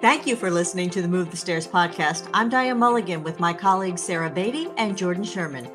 Thank you for listening to the Move the Stairs podcast. I'm Diane Mulligan with my colleagues Sarah Beatty and Jordan Sherman.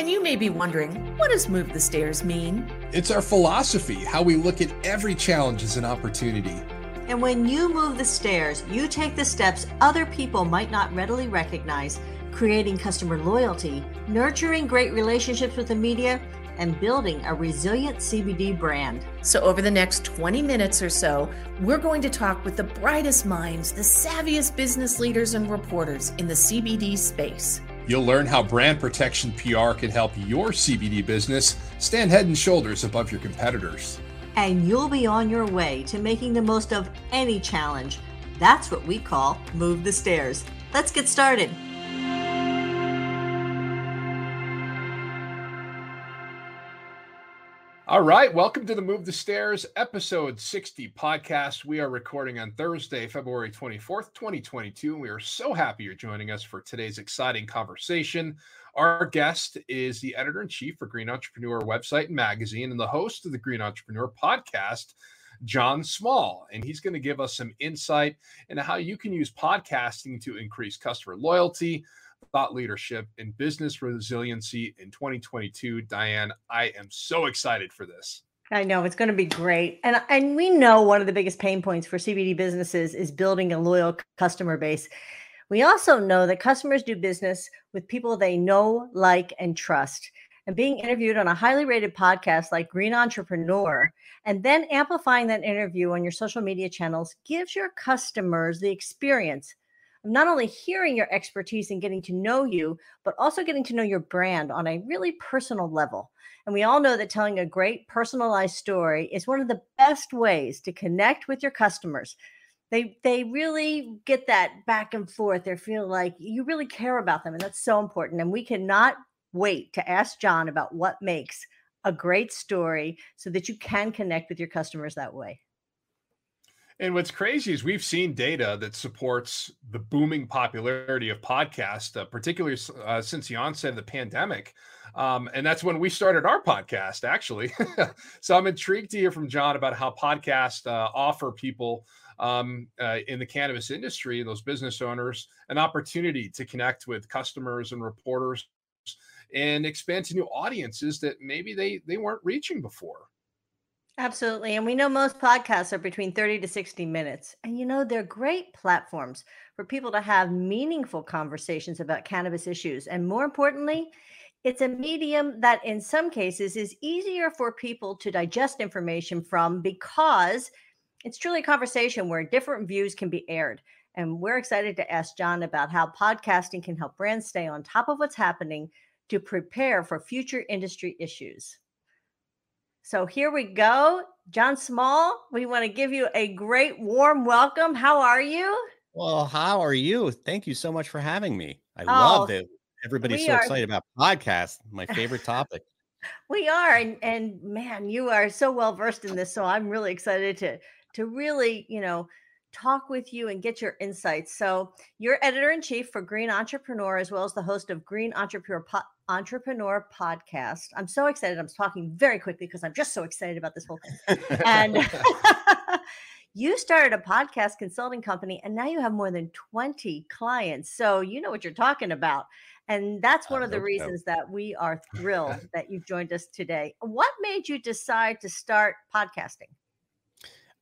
And you may be wondering, what does Move the Stairs mean? It's our philosophy, how we look at every challenge as an opportunity. And when you move the stairs, you take the steps other people might not readily recognize, creating customer loyalty, nurturing great relationships with the media, and building a resilient CBD brand. So, over the next 20 minutes or so, we're going to talk with the brightest minds, the savviest business leaders and reporters in the CBD space. You'll learn how brand protection PR can help your CBD business stand head and shoulders above your competitors. And you'll be on your way to making the most of any challenge. That's what we call Move the Stairs. Let's get started. All right, welcome to the Move the Stairs episode 60 podcast. We are recording on Thursday, February 24th, 2022. And we are so happy you're joining us for today's exciting conversation. Our guest is the editor in chief for Green Entrepreneur website and magazine and the host of the Green Entrepreneur podcast, John Small. And he's going to give us some insight into how you can use podcasting to increase customer loyalty, thought leadership and business resiliency in 2022. Diane, I am so excited for this. I know it's going to be great. And and we know one of the biggest pain points for CBD businesses is building a loyal customer base. We also know that customers do business with people they know, like, and trust. And being interviewed on a highly rated podcast like Green Entrepreneur and then amplifying that interview on your social media channels gives your customers the experience not only hearing your expertise and getting to know you, but also getting to know your brand on a really personal level. And we all know that telling a great personalized story is one of the best ways to connect with your customers. They they really get that back and forth. They feel like you really care about them, and that's so important. And we cannot wait to ask John about what makes a great story so that you can connect with your customers that way. And what's crazy is we've seen data that supports the booming popularity of podcasts, uh, particularly uh, since the onset of the pandemic. Um, and that's when we started our podcast, actually. so I'm intrigued to hear from John about how podcasts uh, offer people um, uh, in the cannabis industry, those business owners, an opportunity to connect with customers and reporters and expand to new audiences that maybe they they weren't reaching before. Absolutely. And we know most podcasts are between 30 to 60 minutes. And you know, they're great platforms for people to have meaningful conversations about cannabis issues. And more importantly, it's a medium that in some cases is easier for people to digest information from because it's truly a conversation where different views can be aired. And we're excited to ask John about how podcasting can help brands stay on top of what's happening to prepare for future industry issues. So here we go. John Small, we want to give you a great warm welcome. How are you? Well, how are you? Thank you so much for having me. I oh, love it. Everybody's so are. excited about podcasts, my favorite topic. we are, and and man, you are so well versed in this. So I'm really excited to to really, you know, talk with you and get your insights. So, you're editor in chief for Green Entrepreneur, as well as the host of Green Entrepreneur po- Entrepreneur Podcast. I'm so excited. I'm talking very quickly because I'm just so excited about this whole thing. and you started a podcast consulting company, and now you have more than 20 clients. So, you know what you're talking about. And that's one of the reasons so. that we are thrilled that you've joined us today. What made you decide to start podcasting?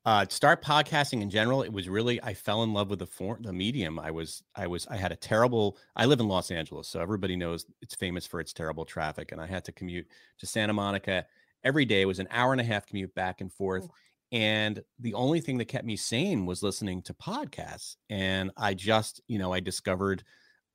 Uh, start podcasting in general it was really i fell in love with the form the medium. I was i was i had a terrible i live in los angeles so everybody knows it's famous for its terrible traffic and i had to commute to santa monica every day. It was an hour and a half commute back and forth oh. and the only thing that kept me sane was listening to podcasts and i just you know i discovered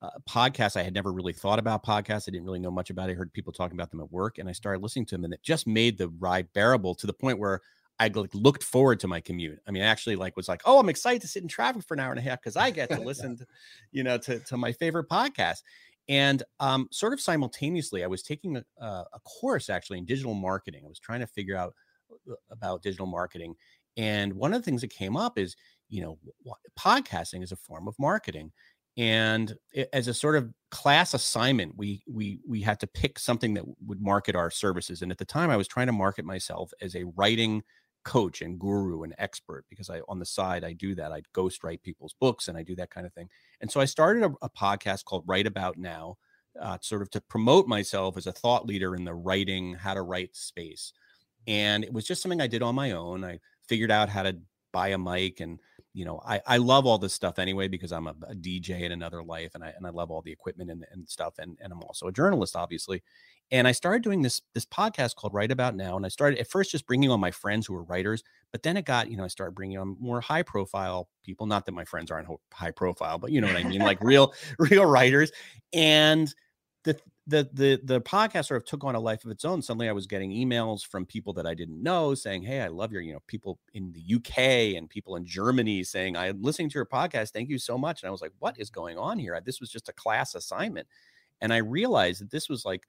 uh, podcasts. I had never really thought about podcasts. I didn't really know much about it. I heard people talking about them at work and i started listening to them and it just made the ride bearable to the point where I like looked forward to my commute. I mean, I actually like was like, oh, I'm excited to sit in traffic for an hour and a half because I get to listen to, you know, to, to my favorite podcast. And um, sort of simultaneously, I was taking a, a course actually in digital marketing. I was trying to figure out uh, about digital marketing. And one of the things that came up is, you know, podcasting is a form of marketing. And it, as a sort of class assignment, we we we had to pick something that would market our services. And at the time, I was trying to market myself as a writing coach and guru and expert because I on the side I do that. I ghostwrite people's books and I do that kind of thing. And so I started a, a podcast called Write About Now, uh, sort of to promote myself as a thought leader in the writing, how to write space. And it was just something I did on my own. I figured out how to buy a mic and you know I, I love all this stuff anyway because i'm a, a dj in another life and i and i love all the equipment and, and stuff and, and i'm also a journalist obviously and I started doing this this podcast called Write About Now, and I started at first just bringing on my friends who were writers, but then it got you know I started bringing on more high profile people. Not that my friends aren't high profile, but you know what I mean, like real real writers. And the the the the podcast sort of took on a life of its own. Suddenly, I was getting emails from people that I didn't know saying, "Hey, I love your," you know, people in the UK and people in Germany saying, "I'm listening to your podcast. Thank you so much." And I was like, "What is going on here?" This was just a class assignment, and I realized that this was like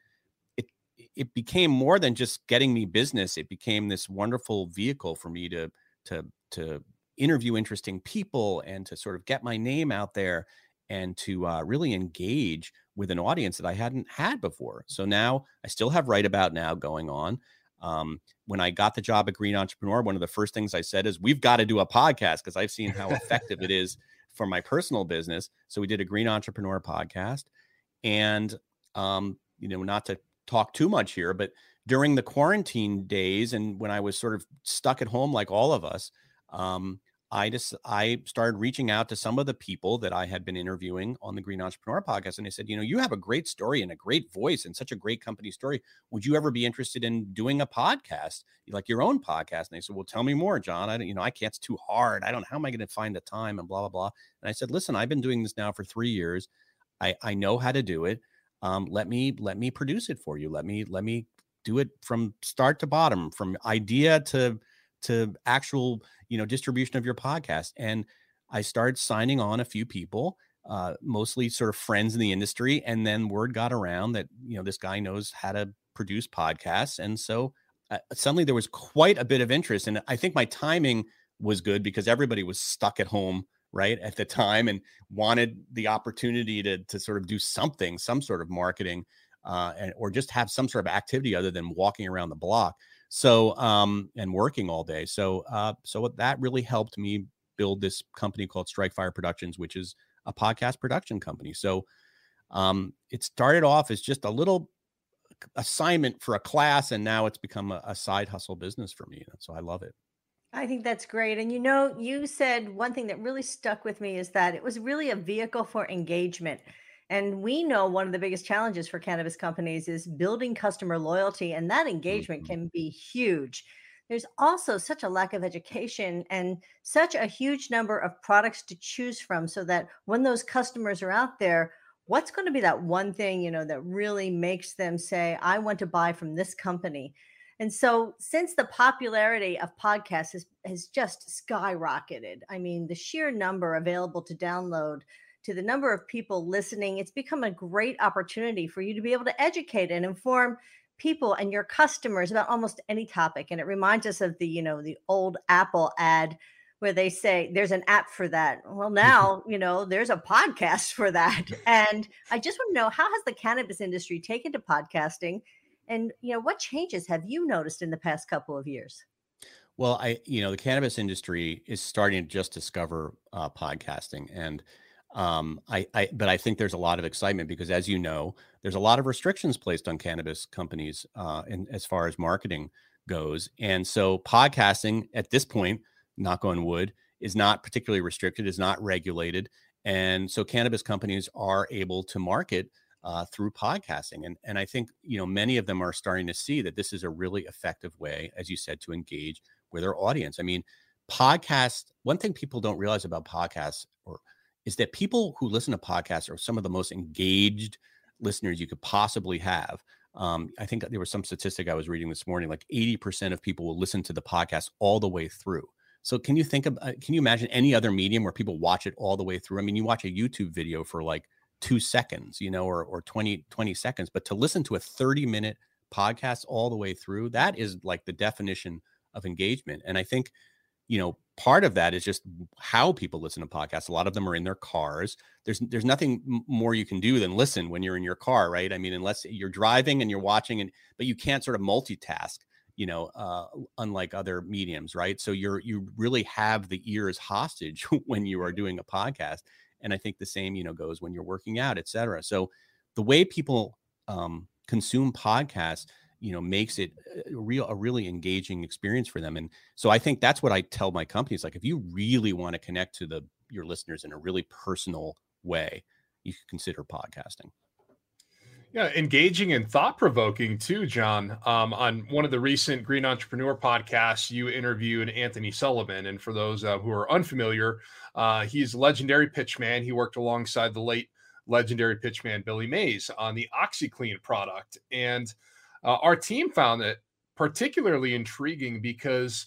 it became more than just getting me business. It became this wonderful vehicle for me to to to interview interesting people and to sort of get my name out there and to uh, really engage with an audience that I hadn't had before. So now I still have Write About Now going on. Um, when I got the job at Green Entrepreneur, one of the first things I said is, "We've got to do a podcast because I've seen how effective it is for my personal business." So we did a Green Entrepreneur podcast, and um, you know, not to talk too much here, but during the quarantine days and when I was sort of stuck at home like all of us, um, I just I started reaching out to some of the people that I had been interviewing on the Green Entrepreneur podcast, and they said, you know, you have a great story and a great voice and such a great company story. Would you ever be interested in doing a podcast, like your own podcast? And they said, well, tell me more, John. I don't, you know, I can't. It's too hard. I don't. How am I going to find the time and blah blah blah. And I said, listen, I've been doing this now for three years. I I know how to do it um, let me let me produce it for you. Let me let me do it from start to bottom from idea to to actual you know distribution of your podcast. And i started signing on a few people uh, mostly sort of friends in the industry and then word got around that you know this guy knows how to produce podcasts. And so uh, suddenly there was quite a bit of interest and i think my timing was good because everybody was stuck at home right at the time and wanted the opportunity to to sort of do something some sort of marketing uh, and or just have some sort of activity other than walking around the block. So um and working all day. So uh so that really helped me build this company called strike fire productions which is a podcast production company. So um it started off as just a little assignment for a class and now it's become a, a side hustle business for me so i love it I think that's great. And you know, you said one thing that really stuck with me is that it was really a vehicle for engagement. And we know one of the biggest challenges for cannabis companies is building customer loyalty, and that engagement mm-hmm. can be huge. There's also such a lack of education and such a huge number of products to choose from, so that when those customers are out there, what's going to be that one thing, you know, that really makes them say, I want to buy from this company? And so, since the popularity of podcasts has, has just skyrocketed, I mean, the sheer number available to download to the number of people listening, it's become a great opportunity for you to be able to educate and inform people and your customers about almost any topic. And it reminds us of the, you know, the old Apple ad where they say there's an app for that. Well, now, you know, there's a podcast for that. And I just want to know how has the cannabis industry taken to podcasting and you know, what changes have you noticed in the past couple of years? Well, I you know the cannabis industry is starting to just discover uh, podcasting, and um, I, I but I think there's a lot of excitement because, as you know, there's a lot of restrictions placed on cannabis companies, uh, in, as far as marketing goes, and so podcasting at this point, knock on wood, is not particularly restricted, is not regulated, and so cannabis companies are able to market uh, through podcasting. And, and I think, you know, many of them are starting to see that this is a really effective way, as you said, to engage with their audience. I mean, podcasts, one thing people don't realize about podcasts or is that people who listen to podcasts are some of the most engaged listeners you could possibly have. Um, I think there was some statistic I was reading this morning, like 80% of people will listen to the podcast all the way through. So can you think of, uh, can you imagine any other medium where people watch it all the way through? I mean, you watch a YouTube video for like two seconds, you know, or, or 20, 20 seconds. But to listen to a 30 minute podcast all the way through, that is like the definition of engagement. And I think, you know, part of that is just how people listen to podcasts. A lot of them are in their cars. There's there's nothing more you can do than listen when you're in your car, right? I mean, unless you're driving and you're watching and but you can't sort of multitask you know, uh, unlike other mediums, right? So you're you really have the ears hostage when you are doing a podcast, and I think the same, you know, goes when you're working out, et cetera. So the way people um, consume podcasts, you know, makes it a real a really engaging experience for them, and so I think that's what I tell my companies. Like, if you really want to connect to the your listeners in a really personal way, you could consider podcasting. Yeah, engaging and thought provoking too, John. Um, on one of the recent Green Entrepreneur podcasts, you interviewed Anthony Sullivan. And for those uh, who are unfamiliar, uh, he's a legendary pitchman. He worked alongside the late legendary pitchman Billy Mays on the OxiClean product. And uh, our team found it particularly intriguing because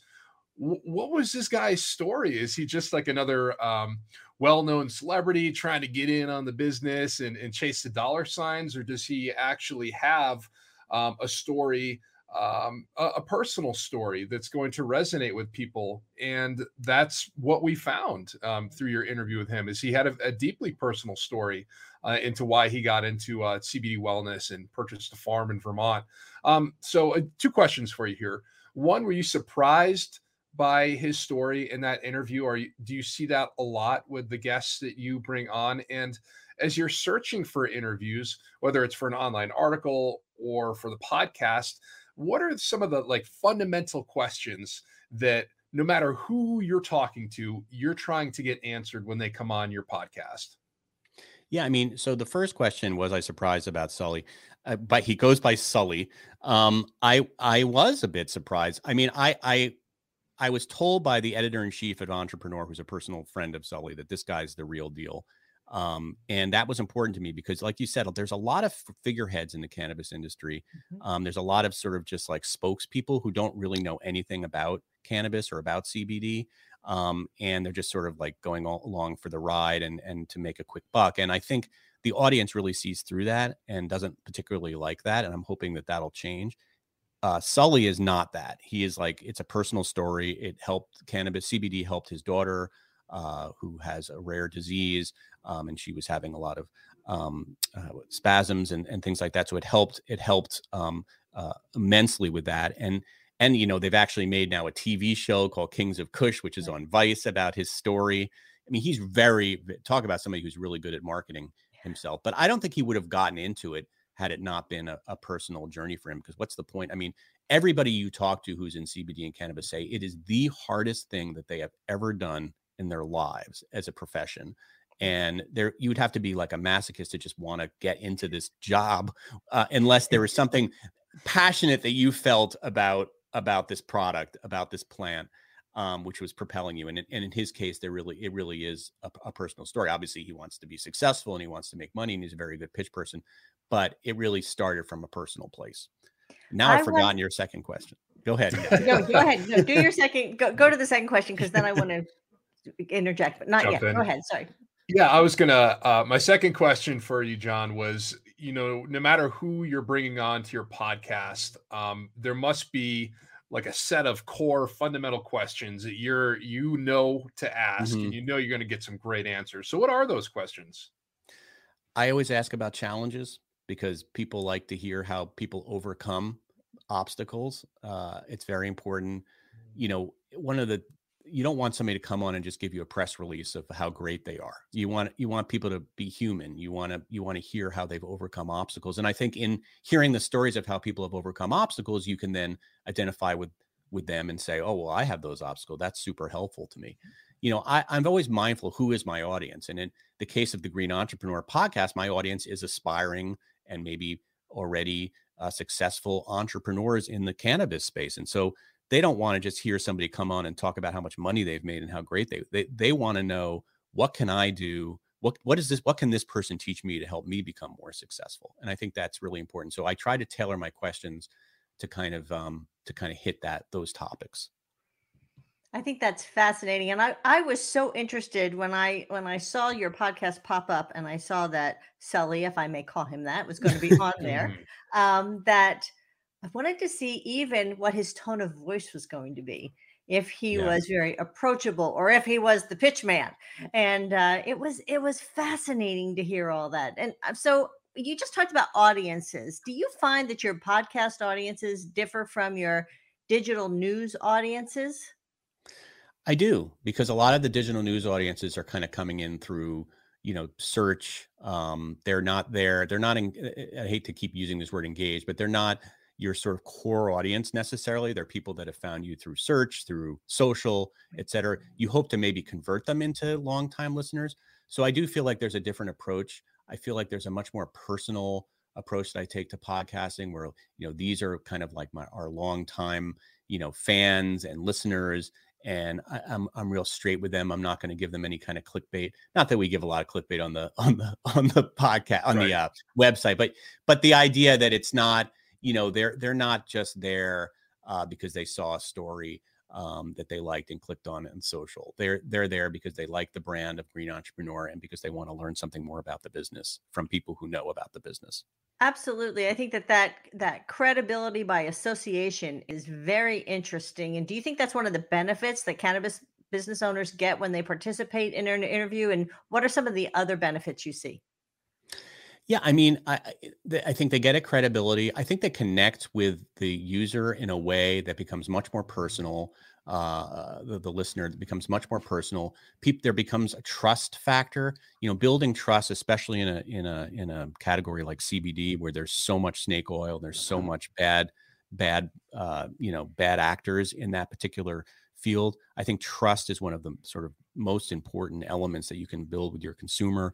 w- what was this guy's story? Is he just like another um, well-known celebrity trying to get in on the business and, and chase the dollar signs or does he actually have um, a story um, a, a, personal story that's going to resonate with people? And that's what we found um, through your interview with him is he had a, a deeply personal story uh, into why he got into uh, cbd wellness and purchased a farm in vermont. Um, so uh, two questions for you here. One were you surprised by his story in that interview or do you see that a lot with the guests that you bring on and as you're searching for interviews whether it's for an online article or for the podcast what are some of the like fundamental questions that no matter who you're talking to you're trying to get answered when they come on your podcast yeah, I mean, so the first question was I surprised about Sully, uh, but he goes by Sully. Um, I I was a bit surprised. I mean, I I I was told by the editor in chief of Entrepreneur, who's a personal friend of Sully, that this guy's the real deal. Um, and that was important to me because, like you said, there's a lot of figureheads in the cannabis industry. Mm-hmm. Um, there's a lot of sort of just like spokespeople who don't really know anything about cannabis or about CBD. Um, and they're just sort of like going along for the ride and and to make a quick buck. And I think the audience really sees through that and doesn't particularly like that. And I'm hoping that that'll change. Uh, Sully is not that. He is like it's a personal story. It helped cannabis CBD helped his daughter, uh, who has a rare disease, um, and she was having a lot of um, uh, spasms and, and things like that. So it helped. It helped um, uh, immensely with that. And and you know they've actually made now a TV show called Kings of Kush, which is on Vice about his story. I mean, he's very talk about somebody who's really good at marketing himself. But I don't think he would have gotten into it had it not been a, a personal journey for him. Because what's the point? I mean, everybody you talk to who's in CBD and cannabis say it is the hardest thing that they have ever done in their lives as a profession. And there, you would have to be like a masochist to just want to get into this job, uh, unless there was something passionate that you felt about about this product, about this plant, um, which was propelling you. And, and in his case, there really it really is a, a, personal story. Obviously, he wants to be successful and he wants to make money, and he's a very good pitch person but it really started from a personal place. Now I've forgotten your second question. Go ahead. no, go ahead. No, do your second. Go, go to the second question because then I want to interject, but not Jump yet. In. Go ahead. Sorry. Yeah, I was gonna. Uh, my second question for you, John, was you know, no matter who you're bringing on to your podcast, um, there must be like a set of core fundamental questions that you're you know to ask, mm-hmm. and you know you're going to get some great answers. So, what are those questions? I always ask about challenges because people like to hear how people overcome obstacles. Uh, it's very important. You know, one of the you don't want somebody to come on and just give you a press release of how great they are. You want you want people to be human. You want to you want to hear how they've overcome obstacles. And I think in hearing the stories of how people have overcome obstacles, you can then identify with with them and say, "Oh, well, I have those obstacles. That's super helpful to me." You know, I, I'm always mindful who is my audience, and in the case of the Green Entrepreneur podcast, my audience is aspiring and maybe already uh, successful entrepreneurs in the cannabis space. And so they don't want to just hear somebody come on and talk about how much money they've made and how great they they, they want to know what can I do what what is this what can this person teach me to help me become more successful and i think that's really important so i try to tailor my questions to kind of um to kind of hit that those topics I think that's fascinating. And I, I was so interested when I when I saw your podcast pop up and I saw that Sully, if I may call him that, was going to be on there. Mm-hmm. Um, that I wanted to see even what his tone of voice was going to be. If he yeah. was very approachable or if he was the pitch man. And uh, it was it was fascinating to hear all that. And uh, so you just talked about audiences. Do you find that your podcast audiences differ from your digital news audiences? I do because a lot of the digital news audiences are kind of coming in through you know search um they're not there they're not in, i hate to keep using this word engaged but they're not your sort of core audience necessarily they're people that have found you through search through social et cetera. You hope to maybe convert them into long time listeners so i do feel like there's a different approach. I feel like there's a much more personal approach that i take to podcasting where you know these are kind of like my our long time you know fans and listeners and I, am I'm, I'm real straight with them. I'm not going to give them any kind of clickbait. Not that we give a lot of clickbait on the on the on the podcast on right. the uh, website, but but the idea that it's not you know they're they're not just there uh, because they saw a story um, that they liked and clicked on in social. They're they're there because they like the brand of Green Entrepreneur and because they want to learn something more about the business from people who know about the business. Absolutely. I think that that that credibility by association is very interesting. And do you think that's one of the benefits that cannabis business owners get when they participate in an interview and what are some of the other benefits you see? Yeah, I mean, I I think they get a credibility. I think they connect with the user in a way that becomes much more personal uh, the, the listener becomes much more personal. People, there becomes a trust factor. You know, building trust, especially in a in a in a category like CBD, where there's so much snake oil, there's so mm-hmm. much bad bad uh, you know bad actors in that particular field. I think trust is one of the sort of most important elements that you can build with your consumer.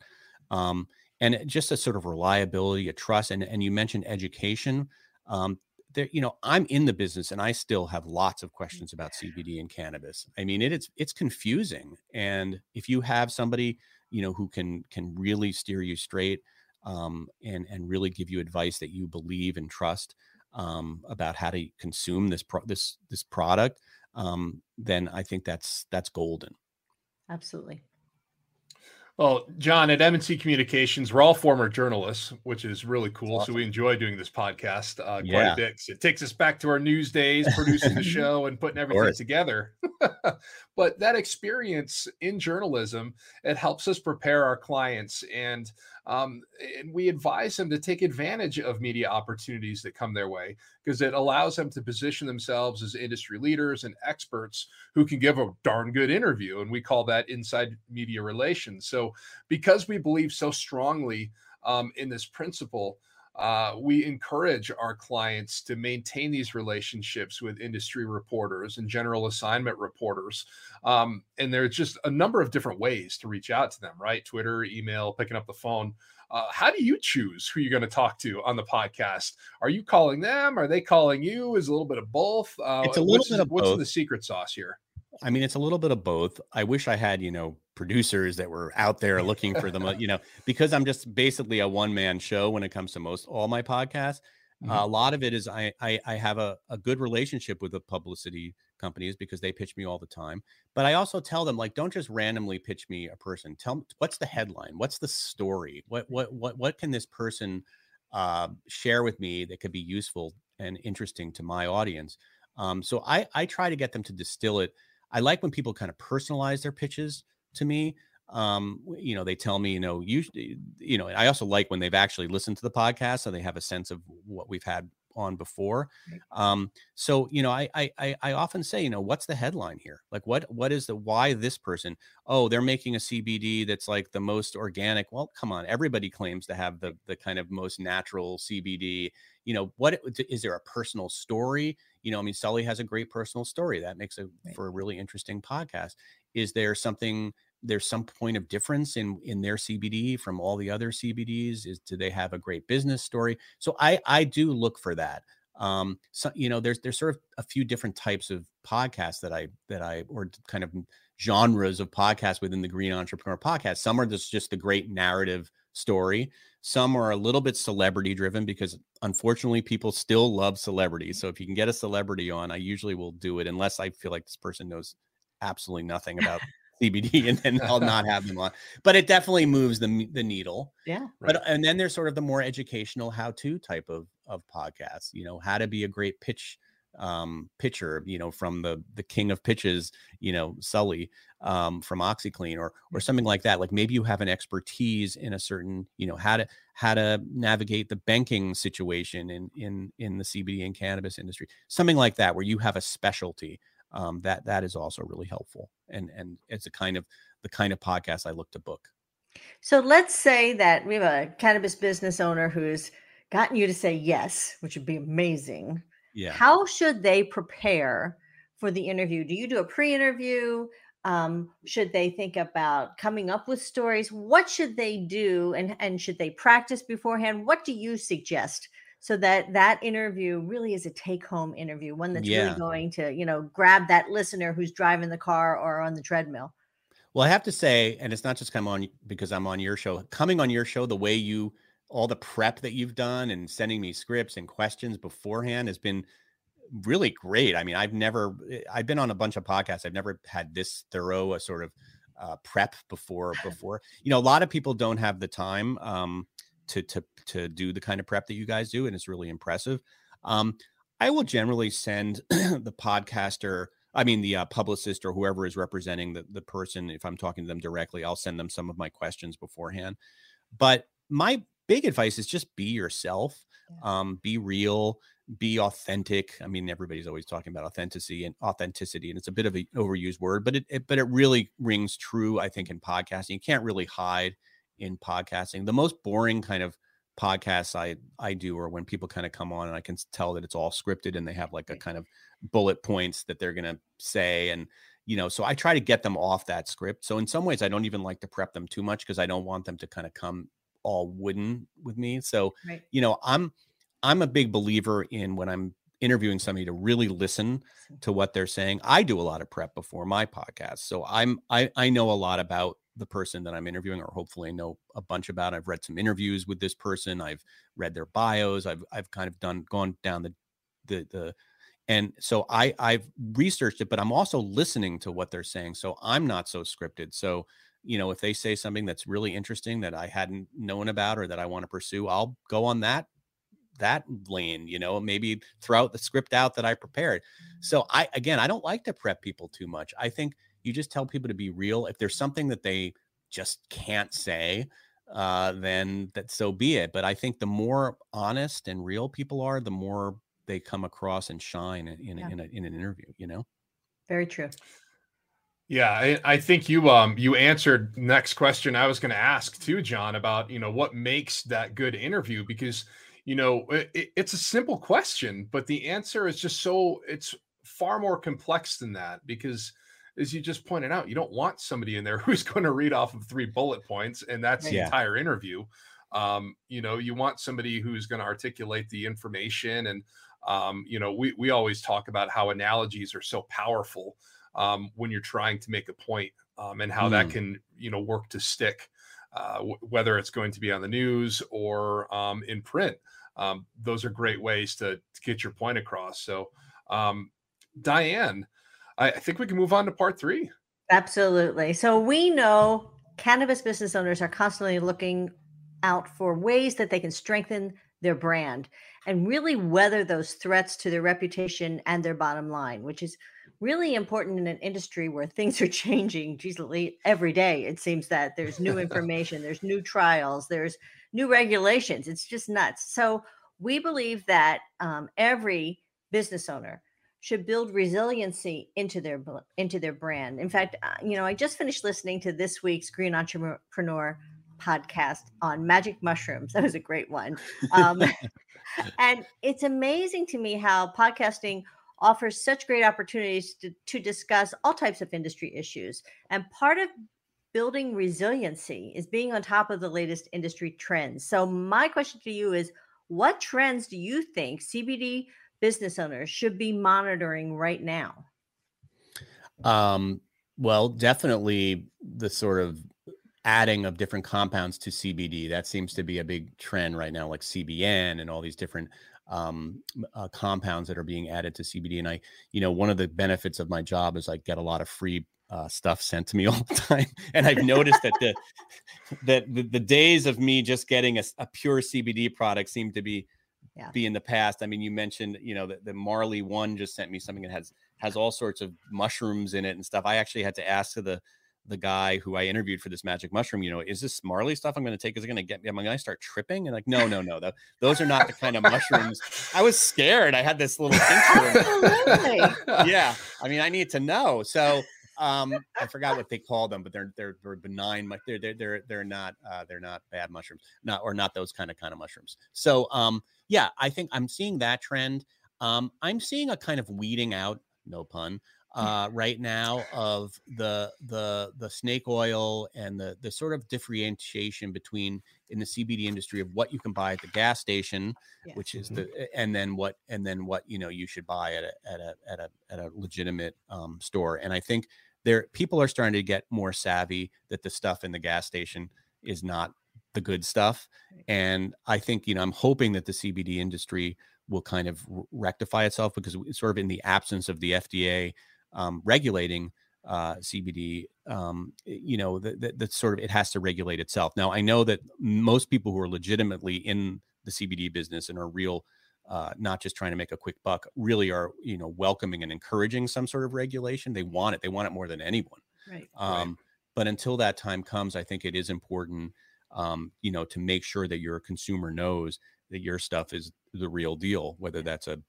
Um, and just a sort of reliability, a trust, and and you mentioned education. Um, there, you know, I'm in the business and I still have lots of mm. questions about CBD and cannabis. I mean, it, it's it's confusing, and if you have somebody, you know, who can can really steer you straight, um, and and really give you advice that you believe and trust um, about how to consume this pro- this this product, um, then I think that's that's golden. Absolutely. Well, John, at M&C Communications, we're all former journalists, which is really cool. Awesome. So we enjoy doing this podcast uh, quite yeah. a bit. It takes us back to our news days, producing the show and putting everything together. but that experience in journalism, it helps us prepare our clients and um, and we advise them to take advantage of media opportunities that come their way because it allows them to position themselves as industry leaders and experts who can give a darn good interview. And we call that inside media relations. So, because we believe so strongly um, in this principle, uh, we encourage our clients to maintain these relationships with industry reporters and general assignment reporters. Um, and there's just a number of different ways to reach out to them, right? Twitter, email, picking up the phone. Uh, how do you choose who you're going to talk to on the podcast? Are you calling them? Are they calling you? Is a little bit of both? Uh, it's a little bit of what's both. the secret sauce here? I mean, it's a little bit of both. I wish I had, you know, producers that were out there looking for them, uh, you know, because I'm just basically a one man show when it comes to most all my podcasts. Mm-hmm. Uh, a lot of it is I, I, I have a, a good relationship with the publicity companies because they pitch me all the time. But I also tell them like, don't just randomly pitch me a person. Tell me what's the headline, what's the story, what what what what can this person uh, share with me that could be useful and interesting to my audience. Um, so I I try to get them to distill it I like when people kind of personalize their pitches to me. Um, you know, they tell me, you know, you, you know, I also like when they've actually listened to the podcast so they have a sense of what we've had on before. Um, so you know, I, I I often say, you know, what's the headline here? Like, what what is the why this person? Oh, they're making a CBD that's like the most organic. Well, come on, everybody claims to have the the kind of most natural CBD. You know, what is there a personal story? you know, I mean, Sully has a great personal story that makes it for a really interesting podcast. Is there something? There's some point of difference in in their CBD from all the other CBDs. Is do they have a great business story? So I I do look for that. Um, so you know, there's there's sort of a few different types of podcasts that I that I or kind of genres of podcasts within the Green Entrepreneur podcast. Some are just just the great narrative story. Some are a little bit celebrity driven because unfortunately people still love celebrities. So if you can get a celebrity on, I usually will do it unless I feel like this person knows absolutely nothing about CBD and then I'll not have them on. But it definitely moves the the needle. Yeah. Right. But and then there's sort of the more educational how-to type of of podcasts, you know, how to be a great pitch um, pitcher, you know, from the the king of pitches, you know, Sully um, from OxiClean or or something like that. Like maybe you have an expertise in a certain, you know, how to how to navigate the banking situation in in in the CBD and cannabis industry, something like that, where you have a specialty. Um, that that is also really helpful, and and it's a kind of the kind of podcast I look to book. So let's say that we have a cannabis business owner who's gotten you to say yes, which would be amazing. Yeah. How should they prepare for the interview? Do you do a pre-interview? Um, should they think about coming up with stories? What should they do, and and should they practice beforehand? What do you suggest so that that interview really is a take-home interview, one that's Yeah. really going to you know grab that listener who's driving the car or on the treadmill? Well, I have to say, and it's not just come on because I'm on your show. Coming on your show, the way you all the prep that you've done and sending me scripts and questions beforehand has been really great. I mean, I've never eh, I've been on a bunch of podcasts. I've never had this thorough a sort of uh, prep before before. You know, a lot of people don't have the time um, to to to do the kind of prep that you guys do, and it's really impressive. Um, I will generally send the podcaster I mean, the uh, publicist or whoever is representing the, the person, if I'm talking to them directly, I'll send them some of my questions beforehand. But my big advice is just be yourself, um, be real, be authentic. I mean, everybody's always talking about authenticity and authenticity, and it's a bit of an overused word, but it, it but it really rings true. I think in podcasting, you can't really hide in podcasting. The most boring kind of podcasts I I do are when people kind of come on and I can tell that it's all scripted and they have like a kind of bullet points that they're going to say and you know so I try to get them off that script. So in some ways I don't even like to prep them too much because I don't want them to kind of come all wooden with me. So Right. you know I'm I'm a big believer in when I'm interviewing somebody to really listen to what they're saying. I do a lot of prep before my podcast. So I'm I I know a lot about the person that I'm interviewing, or hopefully I know a bunch about. I've read some interviews with this person. I've read their bios. I've I've kind of done gone down the the the and so I I've researched it, but I'm also listening to what they're saying. So I'm not so scripted. So you know, if they say something that's really interesting that I hadn't known about or that I want to pursue, I'll go on that that lane, you know, maybe throw out the script out that I prepared. Mm-hmm. So I again, I don't like to prep people too much. I think you just tell people to be real. If there's something that they just can't say, uh, then that so be it. But I think the more honest and real people are, the more they come across and shine in in, Yeah. in, a, in an interview. You know. Very true. Yeah, I, I think you um you answered next question I was going to ask too, John, about you know what makes that good interview because you know it, it's a simple question, but the answer is just so it's far more complex than that because as you just pointed out, you don't want somebody in there who's going to read off of three bullet points and that's the entire interview. Um, you know, you want somebody who's going to articulate the information and um, you know, we we always talk about how analogies are so powerful um, when you're trying to make a point um, and how that Mm. can you know work to stick uh, w- whether it's going to be on the news or um, in print um, those are great ways to, to get your point across so um, diane I, I think we can move on to part three Absolutely. So we know cannabis business owners are constantly looking out for ways that they can strengthen their brand and really weather those threats to their reputation and their bottom line, which is really important in an industry where things are changing geezily every day. It seems that there's new information, there's new trials, there's new regulations. It's just nuts. So we believe that um, every business owner should build resiliency into their into their brand. In fact, uh, you know, I just finished listening to this week's Green Entrepreneur podcast on magic mushrooms. That was a great one. Um, and it's amazing to me how podcasting offers such great opportunities to, to discuss all types of industry issues. And part of building resiliency is being on top of the latest industry trends. So, my question to you is what trends do you think CBD business owners should be monitoring right now? Um, well, definitely the sort of adding of different compounds to CBD. That seems to be a big trend right now, like CBN and all these different um, uh, compounds that are being added to CBD. And I, you know, one of the benefits of my job is I get a lot of free uh, stuff sent to me all the time. And I've noticed that the that the, the days of me just getting a pure CBD product seem to be yeah. be in the past. I mean, you mentioned, you know, the, the Marley one just sent me something that has has all sorts of mushrooms in it and stuff. I actually had to ask the the guy who I interviewed for this magic mushroom, you know, is this Marley stuff I'm going to take? Is it going to get me? Am I going to start tripping? And like, no, no, no, the, those are not the kind of mushrooms. I was scared. I had this little Absolutely. yeah. I mean, I need to know. So um, I forgot what they call them, but they're they're, they're benign. They're they're they're they're not uh, they're not bad mushrooms, not or not those kind of kind of mushrooms. So um, yeah, I think I'm seeing that trend. Um, I'm seeing a kind of weeding out, no pun, uh, right now of the the the snake oil and the the sort of differentiation between in the CBD industry of what you can buy at the gas station, Yes. which is the and then what and then what you know you should buy at a at a at a at a legitimate um, store. And I think there people are starting to get more savvy that the stuff in the gas station is not the good stuff. And I think you know I'm hoping that the CBD industry will kind of rectify itself because it's sort of in the absence of the FDA um, regulating uh, CBD, um, you know, that, that, that sort of it has to regulate itself. Now, I know that most people who are legitimately in the CBD business and are real, uh, not just trying to make a quick buck, really are, you know, welcoming and encouraging some sort of regulation. They want it. They want it more than anyone. Right. Um, But until that time comes, I think it is important, um, you know, to make sure that your consumer knows that your stuff is the real deal, whether that's a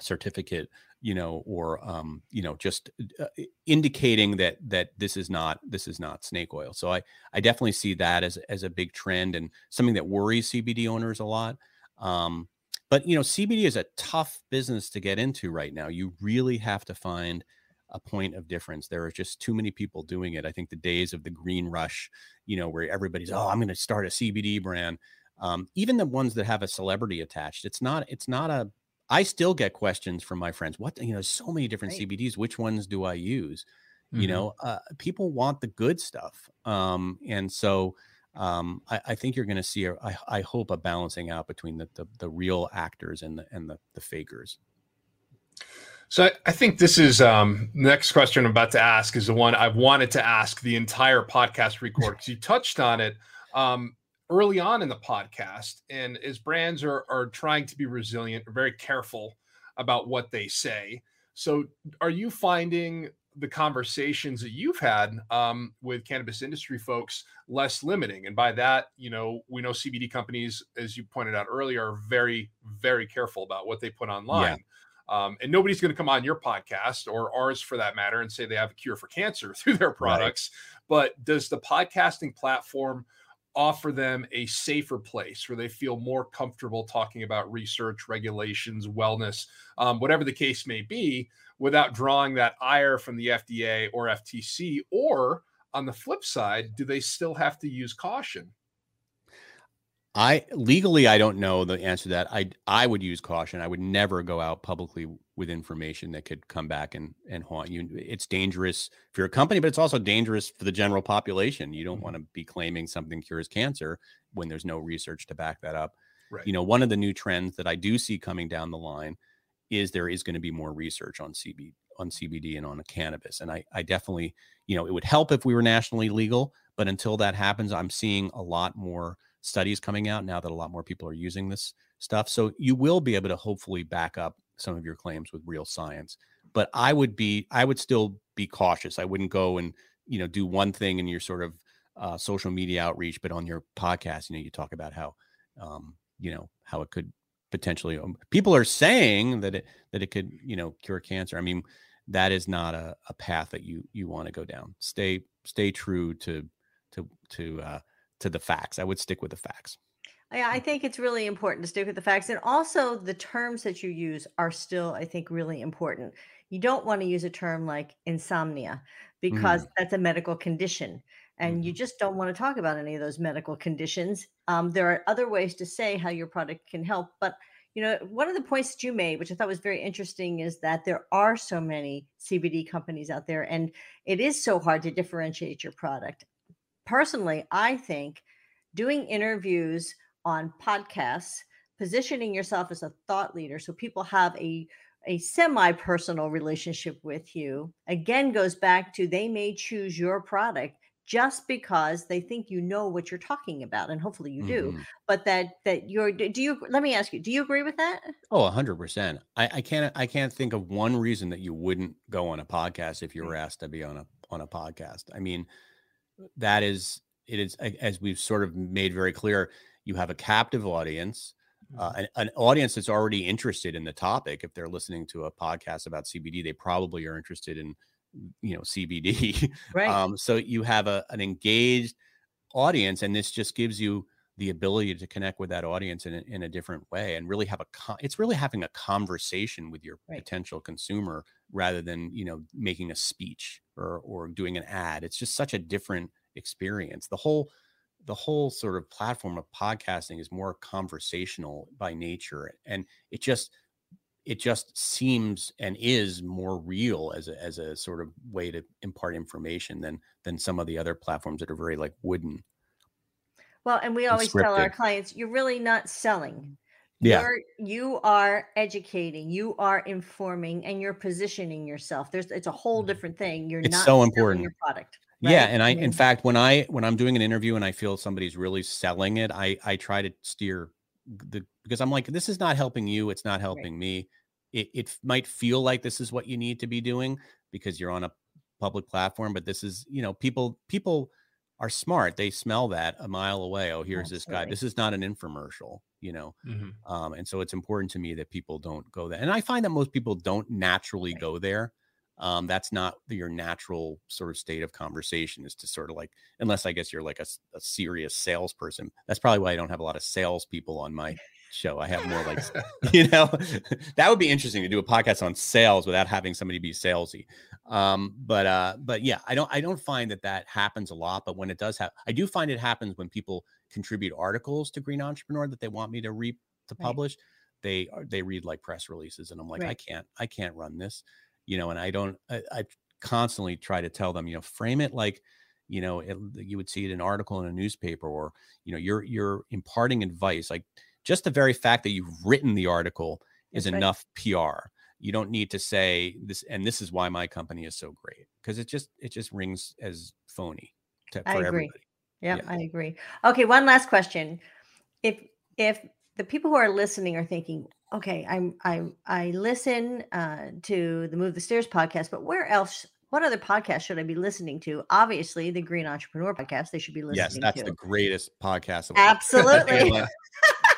certificate, you know, or um, you know, just uh, indicating that that this is not this is not snake oil. So I I definitely see that as as a big trend and something that worries CBD owners a lot. Um, but you know, CBD is a tough business to get into right now. You really have to find a point of difference. There are just too many people doing it. I think the days of the green rush, you know, where everybody's, oh, I'm going to start a CBD brand. Um, even the ones that have a celebrity attached, it's not, it's not a, I still get questions from my friends. What, you know, so many different Right. CBDs. Which ones do I use? You Mhm. know, uh, people want the good stuff. Um, and so um, I, I think you're going to see, a, I, I hope, a balancing out between the, the, the real actors and the, and the, the fakers. So I, I think this is um next question I'm about to ask is the one I've wanted to ask the entire podcast record because you touched on it um early on in the podcast. And as brands are are trying to be resilient, are very careful about what they say. So are you finding the conversations that you've had um, with cannabis industry folks less limiting? And by that, you know, we know CBD companies, as you pointed out earlier, are very, very careful about what they put online. Um, and nobody's going to come on your podcast or ours for that matter and say they have a cure for cancer through their products. But does the podcasting platform offer them a safer place where they feel more comfortable talking about research, regulations, wellness, um, whatever the case may be, without drawing that ire from the FDA or FTC? Or on the flip side, do they still have to use caution? I legally I don't know the answer to that. I I would use caution. I would never go out publicly with information that could come back and and haunt you. It's dangerous for your company, but it's also dangerous for the general population. You don't Mhm. want to be claiming something cures cancer when there's no research to back that up. Right. You know, one of the new trends that I do see coming down the line is there is going to be more research on CB on CBD and on cannabis. And I I definitely, you know, it would help if we were nationally legal, but until that happens, I'm seeing a lot more studies coming out now that a lot more people are using this stuff. So you will be able to hopefully back up some of your claims with real science. But I would be, I would still be cautious. I wouldn't go and, you know, do one thing in your sort of uh, social media outreach, but on your podcast, you know, you talk about how, um, you know, how it could potentially, um, people are saying that it, that it could, you know, cure cancer. I mean, that is not a, a path that you, you want to go down. Stay, stay true to, to, to, uh, to the facts. I would stick with the facts. Yeah, I think it's really important to stick with the facts. And also, the terms that you use are still, I think, really important. You don't want to use a term like insomnia because that's a medical condition. And you just don't want to talk about any of those medical conditions. Um, there are other ways to say how your product can help. But, you know, one of the points that you made, which I thought was very interesting, is that there are so many CBD companies out there and it is so hard to differentiate your product. Personally, I think doing interviews on podcasts, positioning yourself as a thought leader so people have a a semi-personal relationship with you again goes back to they may choose your product just because they think you know what you're talking about and hopefully you do Mhm. but that that you're do you let me ask you do you agree with that Oh, a hundred percent. I, I can't I can't think of one reason that you wouldn't go on a podcast if you were asked to be on a on a podcast. I mean, that is it is as we've sort of made very clear, you have a captive audience, uh, an, an audience that's already interested in the topic. If they're listening to a podcast about CBD, they probably are interested in you know CBD. right Um, so you have a, an engaged audience, and this just gives you the ability to connect with that audience in a, in a different way and really have a con- it's really having a conversation with your Right. potential consumer rather than you know making a speech or or doing an ad it's just such a different experience the whole the whole sort of platform of podcasting is more conversational by nature and it just it just seems and is more real as a as a sort of way to impart information than than some of the other platforms that are very like wooden well and we always tell our clients you're really not selling yeah You're, you are educating, you are informing, and you're positioning yourself. There's it's a whole different thing. You're Mm-hmm. It's not so important. your product. Yeah, and I, I in fact, when I when I'm doing an interview and I feel somebody's really selling it, I I try to steer the because I'm like, this is not helping you, it's not helping me. It it might feel like this is what you need to be doing because you're on a public platform, but this is you know people people are smart. They smell that a mile away. Oh, here's this guy. This is not an infomercial, you know. Mhm. Um, and so it's important to me that people don't go there. And I find that most people don't naturally Right. go there. Um, that's not your natural sort of state of conversation is to sort of like, unless I guess you're like a serious salesperson. That's probably why I don't have a lot of salespeople on my show. I have more like, you know, that would be interesting to do a podcast on sales without having somebody be salesy. Um, but, uh, but yeah, I don't, I don't find that that happens a lot, but when it does happen, I do find it happens when people contribute articles to Green Entrepreneur that they want me to read to Right. publish. They are, they read like press releases, and I'm like, I can't, I can't run this, you know. And I don't, I, I constantly try to tell them, you know, frame it like, you know, it, you would see it in an article in a newspaper, or you know, you're you're imparting advice. Like just the very fact that you've written the article is That's right. enough PR. You don't need to say this, and this is why my company is so great because it just it just rings as phony to, for I agree. everybody. Yeah, Yeah. I agree. Okay, one last question. If if the people who are listening are thinking, okay, I'm I I listen uh, to the Move the Stairs podcast, but where else? What other podcast should I be listening to? Obviously, the Green Entrepreneur podcast. They should be listening Yes, that's to. the greatest podcast. of. Absolutely.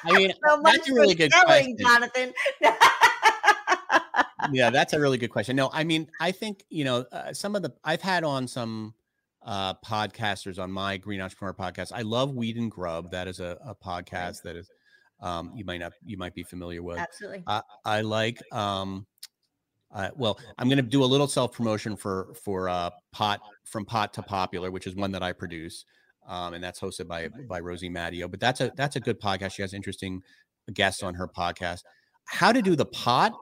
I mean, so that's a really good selling, question. Jonathan. yeah, that's a really good question. No, I mean, I think you know uh, some of the I've had on some uh podcasters on my Green Entrepreneur podcast. I love Weed and Grub. That is a, a podcast that is um you might not you might be familiar with. Absolutely. I, I like um uh, well, I'm going to do a little self promotion for for uh, pot from pot to popular, which is one that I produce, um, and that's hosted by by Rosie Mattio. But that's a that's a good podcast. She has interesting guests on her podcast. How to do the pot?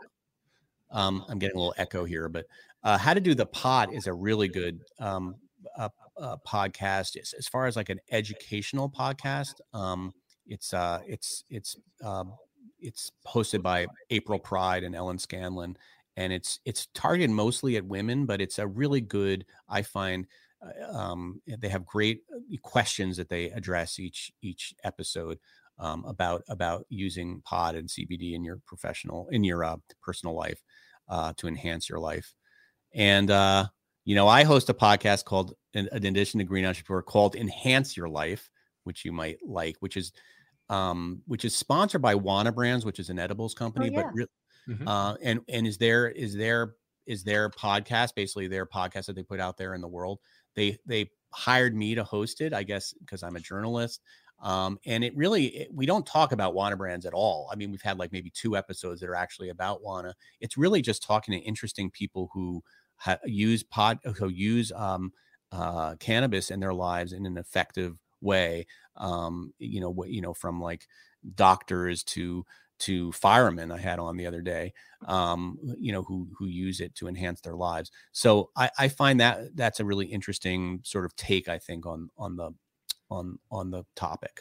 Um, I'm getting a little echo here, but uh, how to do the pot is a really good um, uh, uh, podcast as, as far as like an educational podcast. Um, it's uh, it's it's um, it's hosted by April Pride and Ellen Scanlon, and it's it's targeted mostly at women, but it's a really good. I find uh, um, they have great uh, questions that they address each each episode um, about about using pod and CBD in your professional in your uh, personal life uh, to enhance your life. And uh, you know, I host a podcast called, in, in addition to Green Entrepreneur, called Enhance Your Life, which you might like, which is um, which is sponsored by Wana Brands, which is an edibles company, yeah. but re- Mhm. uh, and and is there is there is their podcast basically their podcast that they put out there in the world they they hired me to host it i guess because i'm a journalist um, and it really it, we don't talk about wana brands at all. I mean we've had like maybe two episodes that are actually about wana. It's really just talking to interesting people who ha- use pod who use um, uh, cannabis in their lives in an effective way um, you know what you know from like doctors to to firemen I had on the other day, um, you know, who who use it to enhance their lives. So I, I find that that's a really interesting sort of take, I think, on on the on on the topic.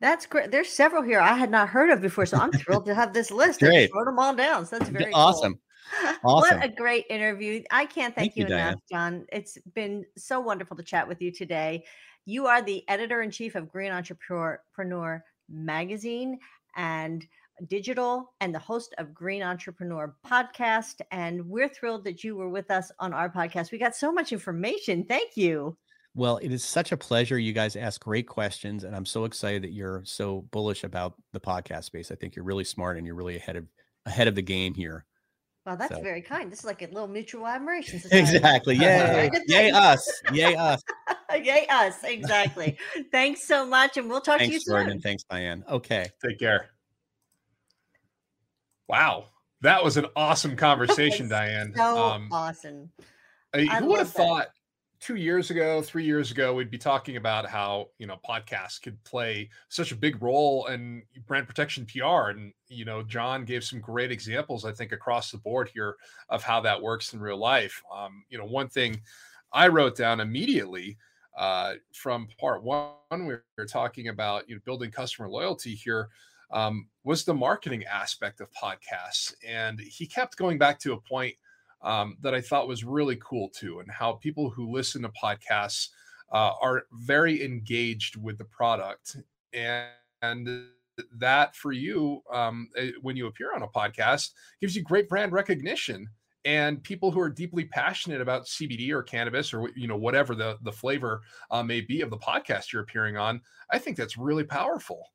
That's great. There's several here I had not heard of before, so I'm thrilled to have this list. I Great. just wrote them all down. So that's very cool. awesome. Awesome. What a great interview. I can't thank, Thank you, you, enough, John. It's been so wonderful to chat with you today. You are the editor in chief of Green Entrepreneur Magazine and digital and the host of Green Entrepreneur podcast. And we're thrilled that you were with us on our podcast. We got so much information. Thank you. Well, it is such a pleasure. You guys ask great questions, and I'm so excited that you're so bullish about the podcast space. I think you're really smart and you're really ahead of ahead of the game here. Well, that's So- very kind. This is like a little mutual admiration. society. Exactly. Yay. Yay us. Yay us. Yay, us. Exactly. Thanks so much. And we'll talk to you Thanks, Jordan. soon. Thanks, Diane. Okay. Take care. Wow. That was an awesome conversation, Diane. So Um, awesome. I- who would have that. thought two years ago, three years ago, we'd be talking about how you know podcasts could play such a big role in brand protection PR, and you know John gave some great examples, I think, across the board here of how that works in real life. Um, you know, one thing I wrote down immediately uh, from part one, we were talking about you know building customer loyalty here. Um, was the marketing aspect of podcasts, and he kept going back to a point um, that I thought was really cool too, and how people who listen to podcasts uh, are very engaged with the product, and, and that for you, um, eh, when you appear on a podcast, gives you great brand recognition. And people who are deeply passionate about CBD or cannabis or you know whatever the the flavor uh, may be of the podcast you're appearing on, I think that's really powerful.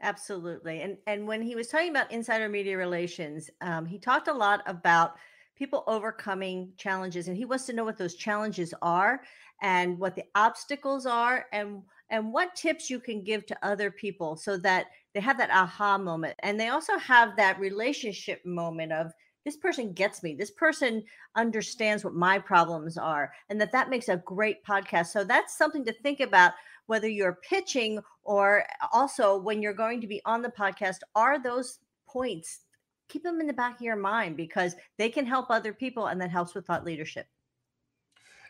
Absolutely. And and when he was talking about insider media relations, um, he talked a lot about people overcoming challenges, and he wants to know what those challenges are and what the obstacles are, and and what tips you can give to other people so that they have that aha moment, and they also have that relationship moment of this person gets me this person understands what my problems are and that that makes a great podcast so that's something to think about whether you're pitching or also when you're going to be on the podcast are those points keep them in the back of your mind because they can help other people and that helps with thought leadership.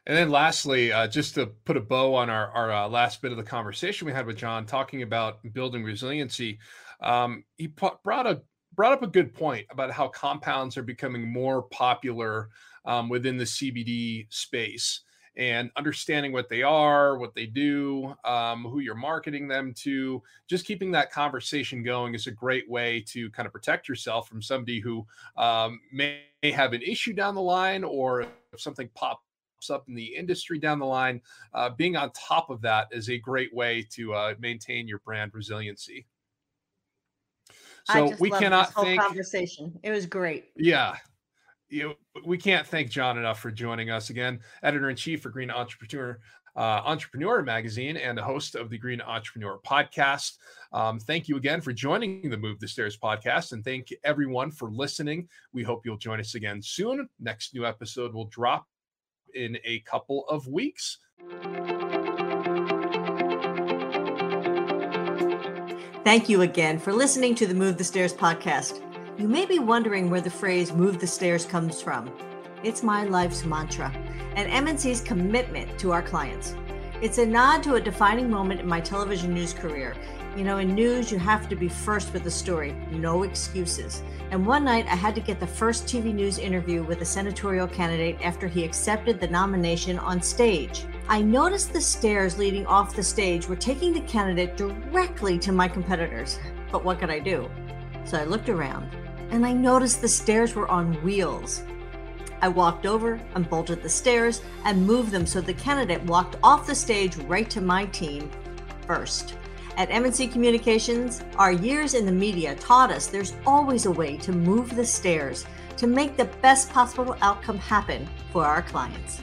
And then lastly, uh, just to put a bow on our, our uh, last bit of the conversation we had with John, talking about building resiliency, um, he brought a brought up a good point about how compounds are becoming more popular um, within the CBD space and understanding what they are, what they do, um, who you're marketing them to. Just keeping that conversation going is a great way to kind of protect yourself from somebody who um, may have an issue down the line or if something pops up in the industry down the line, uh, being on top of that is a great way to uh, maintain your brand resiliency. So we cannot this whole thank, conversation it was great yeah, you we can't thank John enough for joining us again, editor in chief for Green Entrepreneur. Uh, Entrepreneur Magazine and the host of the Green Entrepreneur Podcast. Um, thank you again for joining the Move the Stairs podcast, and thank everyone for listening. We hope you'll join us again soon. Next new episode will drop in a couple of weeks. Thank you again for listening to the Move the Stairs podcast. You may be wondering where the phrase move the stairs comes from. It's my life's mantra and MNC's commitment to our clients. It's a nod to a defining moment in my television news career. You know, in news, you have to be first with the story, no excuses. And one night, I had to get the first TV news interview with a senatorial candidate after he accepted the nomination on stage. I noticed the stairs leading off the stage were taking the candidate directly to my competitors. But what could I do? So I looked around and I noticed the stairs were on wheels. I walked over, unbolted the stairs, and moved them so the candidate walked off the stage right to my team first. At MNC Communications, our years in the media taught us there's always a way to move the stairs to make the best possible outcome happen for our clients.